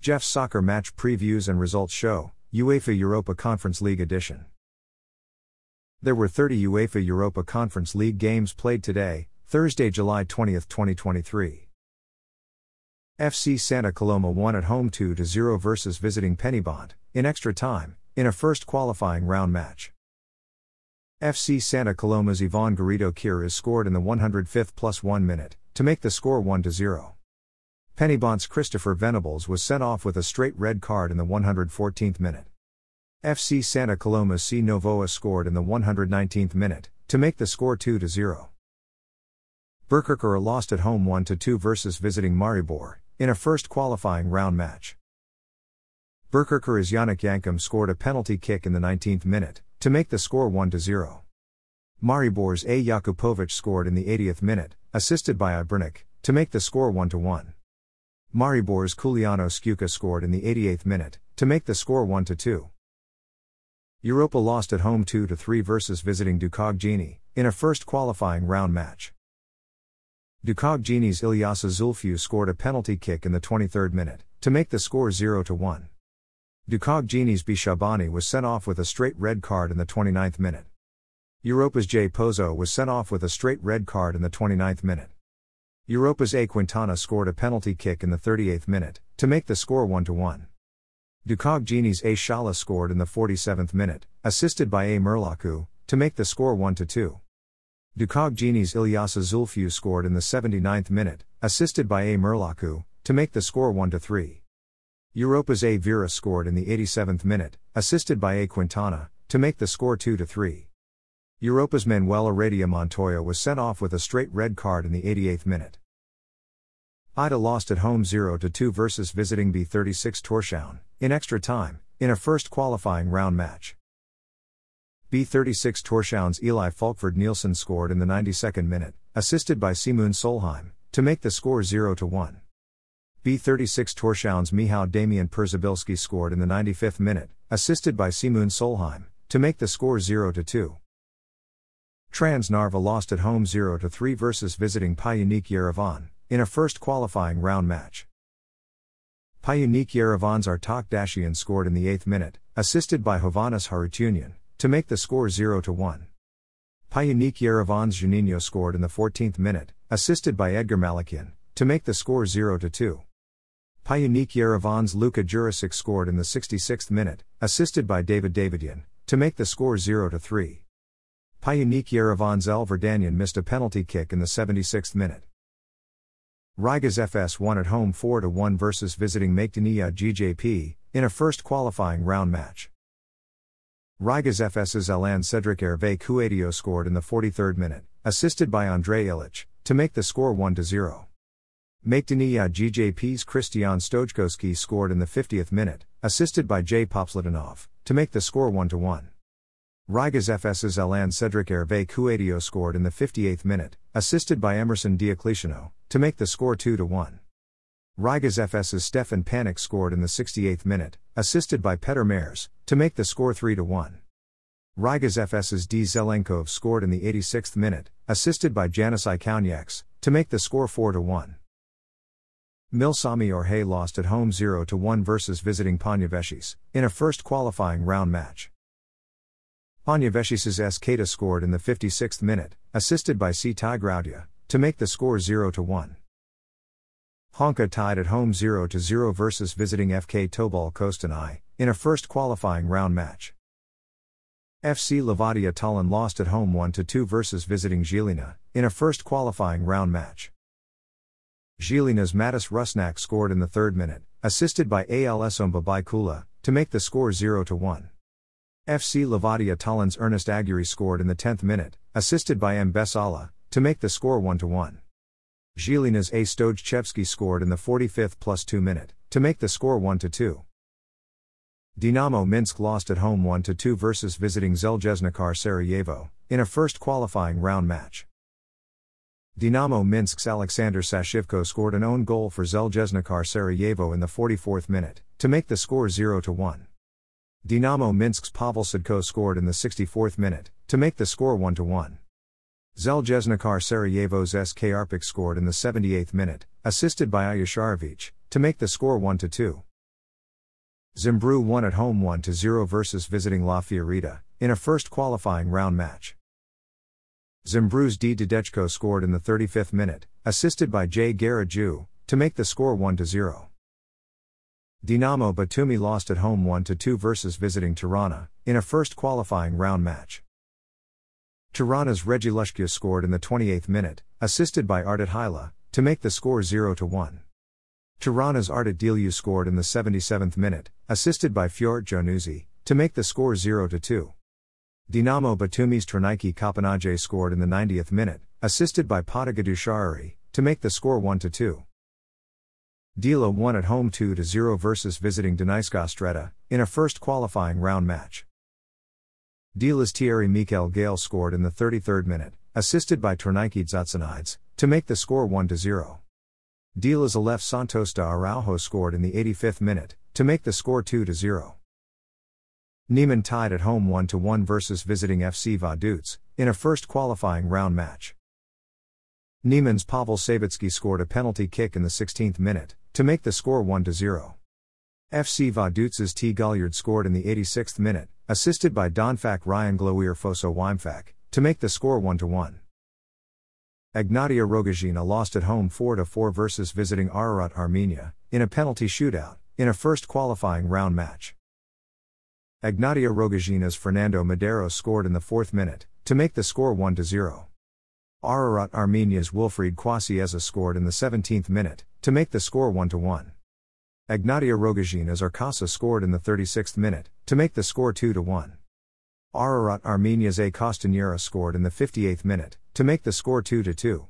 Jeff's Soccer Match Previews and Results Show, UEFA Europa Conference League Edition. There were 30 UEFA Europa Conference League games played today, Thursday, July 20, 2023. FC Santa Coloma won at home 2 0 versus visiting Penybont, in extra time, in a first qualifying round match. FC Santa Coloma's Ivan Garrido is scored in the 105th plus 1 minute, to make the score 1 0. Penybont's Christopher Venables was sent off with a straight red card in the 114th minute. FC Santa Coloma's C. Novoa scored in the 119th minute, to make the score 2 0. Birkirkara lost at home 1 2 versus visiting Maribor, in a first qualifying round match. Birkirkara's Yannick Yankum scored a penalty kick in the 19th minute, to make the score 1 0. Maribor's A. Jakupovic scored in the 80th minute, assisted by Ibrnik, to make the score 1 1. Maribor's Kuliano Skuka scored in the 88th minute, to make the score 1 2. Europa lost at home 2 3 versus visiting Ducog in a first qualifying round match. Ducog Ilyasa Zulfiu scored a penalty kick in the 23rd minute, to make the score 0 1. Ducog Bishabani was sent off with a straight red card in the 29th minute. Europa's J. Pozo was sent off with a straight red card in the 29th minute. Europa's A. Quintana scored a penalty kick in the 38th minute, to make the score 1 1. Dukagjini's A. Shala scored in the 47th minute, assisted by A. Merlaku, to make the score 1 2. Dukagjini's Ilyasa Zulfiu scored in the 79th minute, assisted by A. Merlaku, to make the score 1 3. Europa's A. Vera scored in the 87th minute, assisted by A. Quintana, to make the score 2 3. Europa's Manuel Aradia Montoya was sent off with a straight red card in the 88th minute. Ida lost at home 0 2 versus visiting B36 Torshavn, in extra time, in a first qualifying round match. B36 Torshavn's Eli Falkford Nielsen scored in the 92nd minute, assisted by Simon Solheim, to make the score 0 1. B36 Torshavn's Mihao Damian Perzabilski scored in the 95th minute, assisted by Simon Solheim, to make the score 0 2. Transnarva lost at home 0 3 versus visiting Pyunik Yerevan, in a first qualifying round match. Pyunik Yerevan's Artak Dashian scored in the 8th minute, assisted by Hovannes Harutyunyan, to make the score 0 1. Pyunik Yerevan's Juninho scored in the 14th minute, assisted by Edgar Malikian, to make the score 0 2. Pyunik Yerevan's Luka Jurisic scored in the 66th minute, assisted by David Davidyan, to make the score 0 3. Pyunik Yerevan's El Verdanyan missed a penalty kick in the 76th minute. Riga's FS won at home 4 1 versus visiting Makedoniya GJP, in a first qualifying round match. Riga's FS's Alan Cedric Hervé Cuadio scored in the 43rd minute, assisted by Andrei Ilic, to make the score 1 0. Makedoniya GJP's Christian Stojkoski scored in the 50th minute, assisted by J. Popslitanov, to make the score 1 1. Riga's FS's Alan Cedric Hervé Cuadio scored in the 58th minute, assisted by Emerson Deocleciano, to make the score 2 1. Riga's FS's Stefan Panic scored in the 68th minute, assisted by Petr Mers, to make the score 3 1. Riga's FS's D. Zelenkov scored in the 86th minute, assisted by Janis Ikaunieks, to make the score 4 1. Milsami Orhei lost at home 0 1 versus visiting Panevėžys, in a first qualifying round match. Panevėžys' S. Keita scored in the 56th minute, assisted by C. Tigraudia, to make the score 0 1. Honka tied at home 0 0 versus visiting FK Tobol Kostanai, in a first qualifying round match. FC Levadia Tallinn lost at home 1 2 versus visiting Žilina, in a first qualifying round match. Žilina's Mattis Rusnak scored in the third minute, assisted by ALS Omba Kula, to make the score 0 1. FC Levadia Tallinn's Ernest Aguirre scored in the 10th minute, assisted by M. Besala, to make the score 1 1. Žilina's A. Stojchevsky scored in the 45th plus 2 minute, to make the score 1 2. Dinamo Minsk lost at home 1 2 versus visiting Željezničar Sarajevo, in a first qualifying round match. Dinamo Minsk's Alexander Sashivko scored an own goal for Željezničar Sarajevo in the 44th minute, to make the score 0 1. Dinamo Minsk's Pavel Sidko scored in the 64th minute, to make the score 1 1. Željezničar Sarajevo's SK Arpik scored in the 78th minute, assisted by Ayasharovich, to make the score 1 2. Zimbru won at home 1 0 versus visiting La Fiorita, in a first qualifying round match. Zimbru's D. Dedechko scored in the 35th minute, assisted by J. Garaju, to make the score 1 0. Dinamo Batumi lost at home 1 2 versus visiting Tirana, in a first qualifying round match. Tirana's Regilushkia scored in the 28th minute, assisted by Haila, to make the score 0 1. Tirana's Ardet Diliu scored in the 77th minute, assisted by Fjord Januzzi, to make the score 0 2. Dinamo Batumi's Trinaiki Kapanaje scored in the 90th minute, assisted by Potagadu Shari, to make the score 1 2. Dila won at home 2 0 versus visiting Dunajska Streda, in a first qualifying round match. Dila's Thierry Mikel Gale scored in the 33rd minute, assisted by Tornike Zatsanides, to make the score 1 0. Dila's Aleph Santos da Araujo scored in the 85th minute, to make the score 2 0. Neman tied at home 1 1 versus visiting FC Vaduz, in a first qualifying round match. Neman's Pavel Savitsky scored a penalty kick in the 16th minute, to make the score 1 0. FC Vaduz's T. Galliard scored in the 86th minute, assisted by Donfak Ryan Glowier Foso Wimfak, to make the score 1 1. Egnatia Rogozhina lost at home 4 4 versus visiting Ararat Armenia, in a penalty shootout, in a first qualifying round match. Egnatia Rogozhina's Fernando Madero scored in the fourth minute, to make the score 1 0. Ararat Armenia's Wilfried Kwasieza scored in the 17th minute, to make the score 1 1. Egnatia Rogozhina's Arkasa scored in the 36th minute, to make the score 2 1. Ararat Armenia's A. Costanera scored in the 58th minute, to make the score 2 2.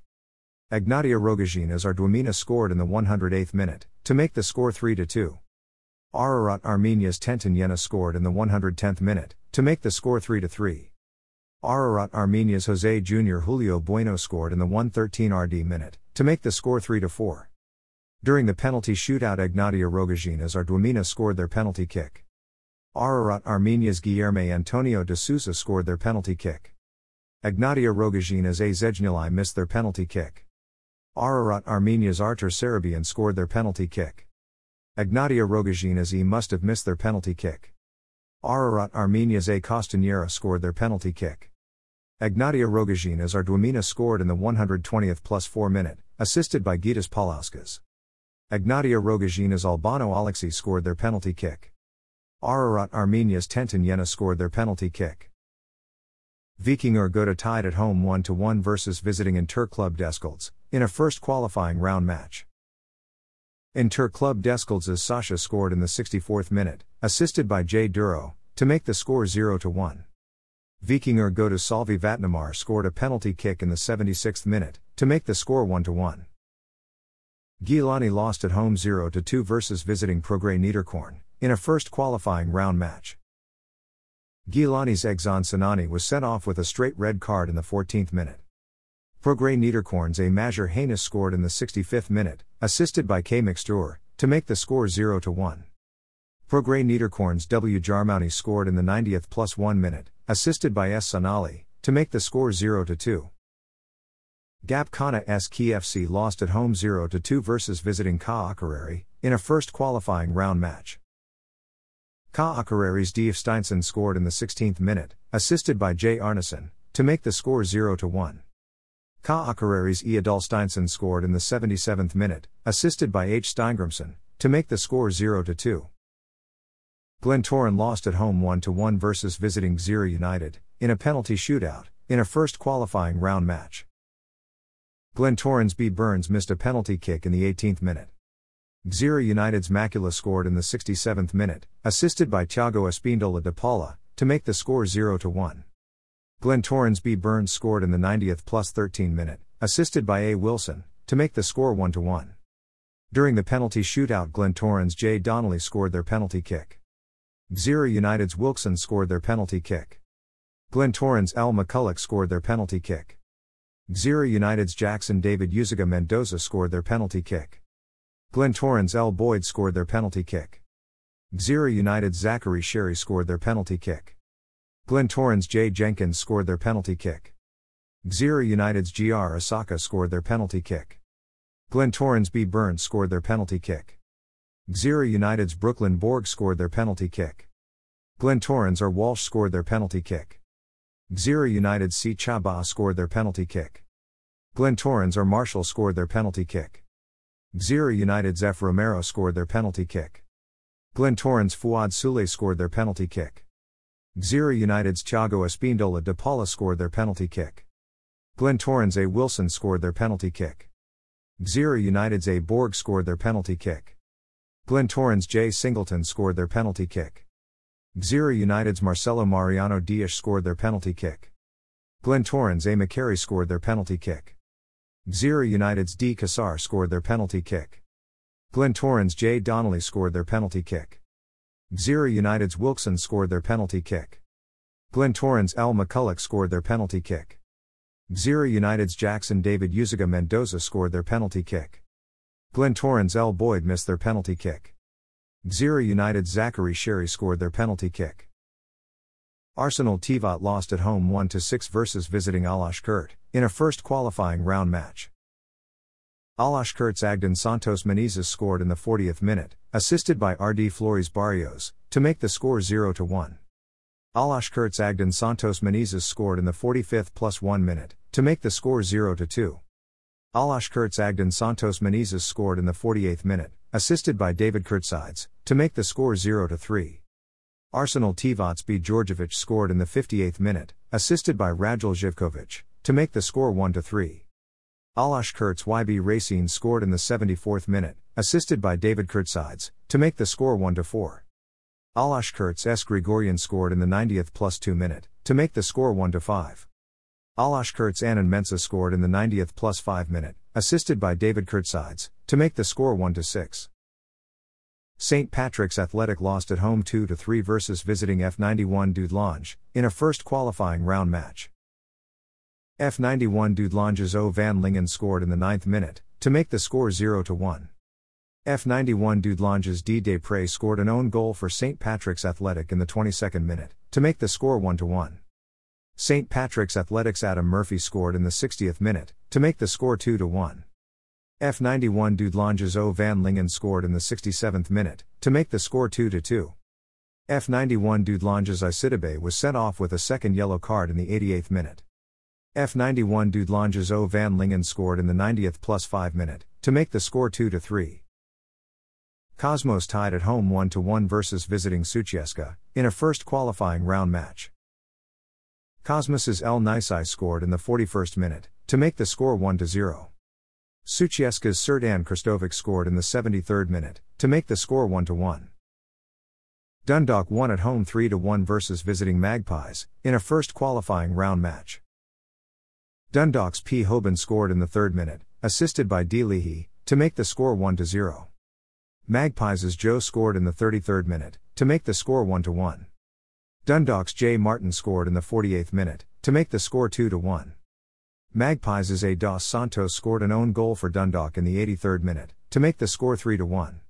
Egnatia Rogozhina's Ardwamina scored in the 108th minute, to make the score 3 2. Ararat Armenia's Tentin Yena scored in the 110th minute, to make the score 3 3. Ararat Armenia's Jose Jr. Julio Bueno scored in the 113 RD minute, to make the score 3 4. During the penalty shootout, Egnatia Rogozhina's Arduamina scored their penalty kick. Ararat Armenia's Guillermo Antonio de Sousa scored their penalty kick. Egnatia Rogozhina's A Zejnilai missed their penalty kick. Ararat Armenia's Artur Sarabian scored their penalty kick. Egnatia Rogozhina's E must have missed their penalty kick. Ararat Armenia's A Costanera scored their penalty kick. Egnatia Rogozhina's Arduamina scored in the 120th plus 4 minute, assisted by Gitas Palauskas. Egnatia Rogozhina's Albano Alexei scored their penalty kick. Ararat Armenia's Tentin Yena scored their penalty kick. Vikingur Gøta tied at home 1 1 versus visiting Inter Club d'Escaldes, in a first qualifying round match. Inter Club d'Escaldes' Sasha scored in the 64th minute, assisted by Jay Duro, to make the score 0 1. Vikingur Gøta Salvi Vatnhamar scored a penalty kick in the 76th minute, to make the score 1 1 1. Gjilani lost at home 0 2 versus visiting Progrès Niederkorn, in a first qualifying round match. Gjilani's Egzon Sinani was sent off with a straight red card in the 14th minute. Progrès Niederkorn's A Major Heinous scored in the 65th minute, assisted by K. Mixtur, to make the score 0 1. Progrès Niederkorn's W. Jarmouni scored in the 90th plus 1 minute, assisted by S. Sanali, to make the score 0 2. Gap Kana S. Lost at home 0 2 versus visiting Ka in a first qualifying round match. Ka Akureyri's Dave Steinson scored in the 16th minute, assisted by J. Arneson, to make the score 0 1. Ka Akureyri's Eadal Steinson scored in the 77th minute, assisted by H. Steingrimson, to make the score 0 2. Glentoran lost at home 1 1 versus visiting Gżira United, in a penalty shootout, in a first qualifying round match. Glentoran's B. Burns missed a penalty kick in the 18th minute. Gżira United's Macula scored in the 67th minute, assisted by Thiago Espindola de Paula, to make the score 0 1. Glentoran's B. Burns scored in the 90th plus 13 minute, assisted by A. Wilson, to make the score 1 1. During the penalty shootout, Glentoran's J. Donnelly scored their penalty kick. Gżira United's Wilson scored their penalty kick. Glentoran's Al McCulloch scored their penalty kick. Gżira United's Jackson David Uziga Mendoza scored their penalty kick. Glentoran's L. Boyd scored their penalty kick. Gżira United's Zachary Sherry scored their penalty kick. Glentoran's J. Jenkins scored their penalty kick. Gżira United's GR Osaka scored their penalty kick. Glentoran's B. Burns scored their penalty kick. Gżira United's Brooklyn Borg scored their penalty kick. Glentoran's or Walsh scored their penalty kick. Gżira United's C. Chaba scored their penalty kick. Glentoran's or Marshall scored their penalty kick. Gżira United's F. Romero scored their penalty kick. Glentoran's Fuad Sule scored their penalty kick. Gżira United's Thiago Espindola de Paula scored their penalty kick. Glentoran's A. Wilson scored their penalty kick. Gżira United's A. Borg scored their penalty kick. Glentoran's J. Singleton scored their penalty kick. Gżira United's Marcelo Mariano Dias scored their penalty kick. Glentoran's A. McCary scored their penalty kick. Gżira United's D. Kassar scored their penalty kick. Glentoran's J. Donnelly scored their penalty kick. Gżira United's Wilkson scored their penalty kick. Glentoran's Al McCulloch scored their penalty kick. Gżira United's Jackson David Uziga Mendoza scored their penalty kick. Glentoran's L. Boyd missed their penalty kick. Gżira United's Zachary Sherry scored their penalty kick. Arsenal Tivat lost at home 1 6 versus visiting Alashkert, in a first qualifying round match. Alashkert's Agden Santos Menezes scored in the 40th minute, assisted by RD Flores Barrios, to make the score 0 1. Alashkert's Agden Santos Menezes scored in the 45th plus 1 minute, to make the score 0 2. Alashkert's Agden Santos Menezes scored in the 48th minute, assisted by David Kurtsides, to make the score 0 3. Arsenal Tivat's B. Georgievich scored in the 58th minute, assisted by Radjil Zhivkovic, to make the score 1 3. Alashkert's YB Racine scored in the 74th minute, assisted by David Kurtsides, to make the score 1 4. Alashkert's S. Grigorian scored in the 90th plus 2 minute, to make the score 1 5. Alashkert's Anand Mensah scored in the 90th plus 5 minute, assisted by David Kurtsides, to make the score 1 6. St. Patrick's Athletic lost at home 2 3 versus visiting F91 Dudelange, in a first qualifying round match. F91 Dudelange's O Van Lingen scored in the ninth minute, to make the score 0 1. F91 Dudelange's D. Depre scored an own goal for St. Patrick's Athletic in the 22nd minute, to make the score 1 1. St. Patrick's Athletics Adam Murphy scored in the 60th minute, to make the score 2 1. F91 Dudelange's O Van Lingen scored in the 67th minute, to make the score 2 2. F91 Dudelange's Isidibe was sent off with a second yellow card in the 88th minute. F91 Dudelange's O Van Lingen scored in the 90th plus 5 minute, to make the score 2 3. Cosmos tied at home 1 1 versus visiting Sutjeska, in a first qualifying round match. Cosmos's El Nisai scored in the 41st minute, to make the score 1 0. Sutjeska's Serdan Kristovic scored in the 73rd minute, to make the score 1 1. Dundalk won at home 3 1 versus visiting Magpies, in a first qualifying round match. Dundalk's P. Hoban scored in the third minute, assisted by D. Leahy, to make the score 1 0. Magpies' Joe scored in the 33rd minute, to make the score 1 1. Dundalk's J. Martin scored in the 48th minute, to make the score 2 1. Magpies' A. Dos Santos scored an own goal for Dundalk in the 83rd minute, to make the score 3 1.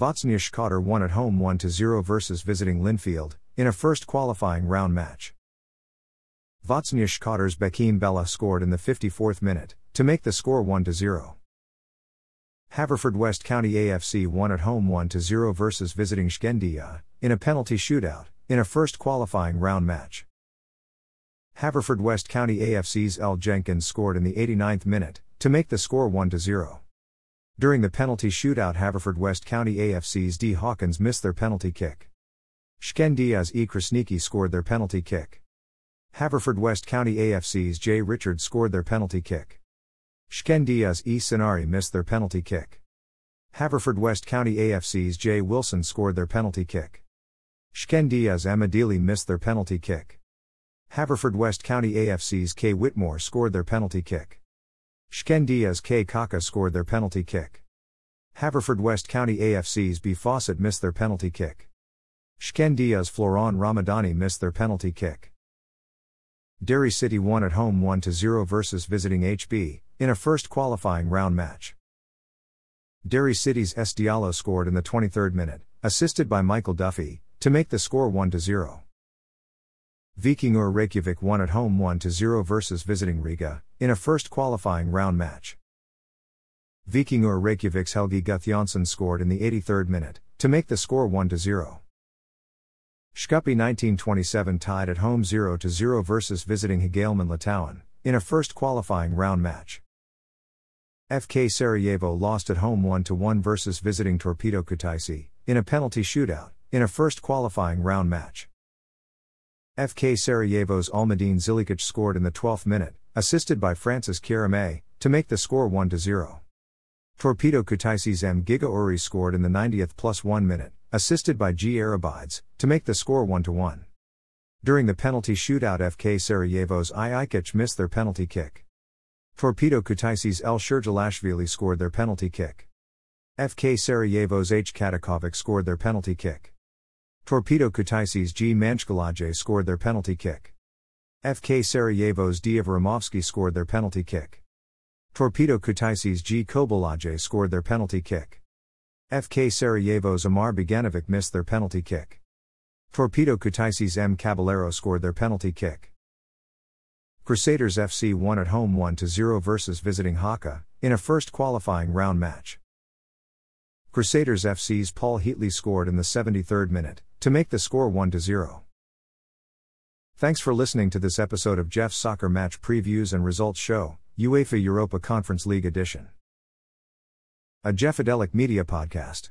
Vllaznia Shkodër won at home 1 0 versus visiting Linfield, in a first qualifying round match. Vllaznia Shkodër's Bekim Bella scored in the 54th minute, to make the score 1 0. Haverfordwest County AFC won at home 1 0 versus visiting Shkendija, in a penalty shootout, in a first qualifying round match. Haverfordwest County AFC's L. Jenkins scored in the 89th minute, to make the score 1 0. During the penalty shootout, Haverfordwest County AFC's D. Hawkins missed their penalty kick. Shkendija's E. Krasniki scored their penalty kick. Haverfordwest County AFC's J. Richards scored their penalty kick. Shkendija's E. Sinari missed their penalty kick. Haverfordwest County AFC's J. Wilson scored their penalty kick. Shkendija's Amadili missed their penalty kick. Haverfordwest County AFC's K. Whitmore scored their penalty kick. Shkendija's K. Kaka scored their penalty kick. Haverfordwest County AFC's B. Fawcett missed their penalty kick. Shkendija's Floran Ramadani missed their penalty kick. Derry City won at home 1 0 versus visiting HB, in a first qualifying round match. Derry City's S. Diallo scored in the 23rd minute, assisted by Michael Duffy, to make the score 1 0. Vikingur Reykjavik won at home 1 0 versus visiting Riga, in a first qualifying round match. Vikingur Reykjavik's Helgi Gudjohnsen scored in the 83rd minute, to make the score 1 0. Skopje 1927 tied at home 0 0 versus visiting Higalman Litauen, in a first qualifying round match. FK Sarajevo lost at home 1 1 versus visiting Torpedo Kutaisi, in a penalty shootout, in a first qualifying round match. FK Sarajevo's Almadine Zilikic scored in the 12th minute, assisted by Francis Kierame, to make the score 1 0. Torpedo Kutaisi's M. Giga Uri scored in the 90th plus 1 minute, assisted by G. Arabides, to make the score 1 1. During the penalty shootout, FK Sarajevo's I. Ikic missed their penalty kick. Torpedo Kutaisi's El Sherjalashvili scored their penalty kick. FK Sarajevo's H. Katakovic scored their penalty kick. Torpedo Kutaisi's G. Manchkalaje scored their penalty kick. FK Sarajevo's D. Avramovsky scored their penalty kick. Torpedo Kutaisi's G. Kobolaje scored their penalty kick. FK Sarajevo's Amar Beganovic missed their penalty kick. Torpedo Kutaisi's M. Caballero scored their penalty kick. Crusaders FC won at home 1 0 versus visiting Haka, in a first qualifying round match. Crusaders FC's Paul Heatley scored in the 73rd minute, to make the score 1 to 0. Thanks for listening to this episode of Jeff's Soccer Match Previews and Results Show, UEFA Europa Conference League Edition. A Jeffadelic Media Podcast.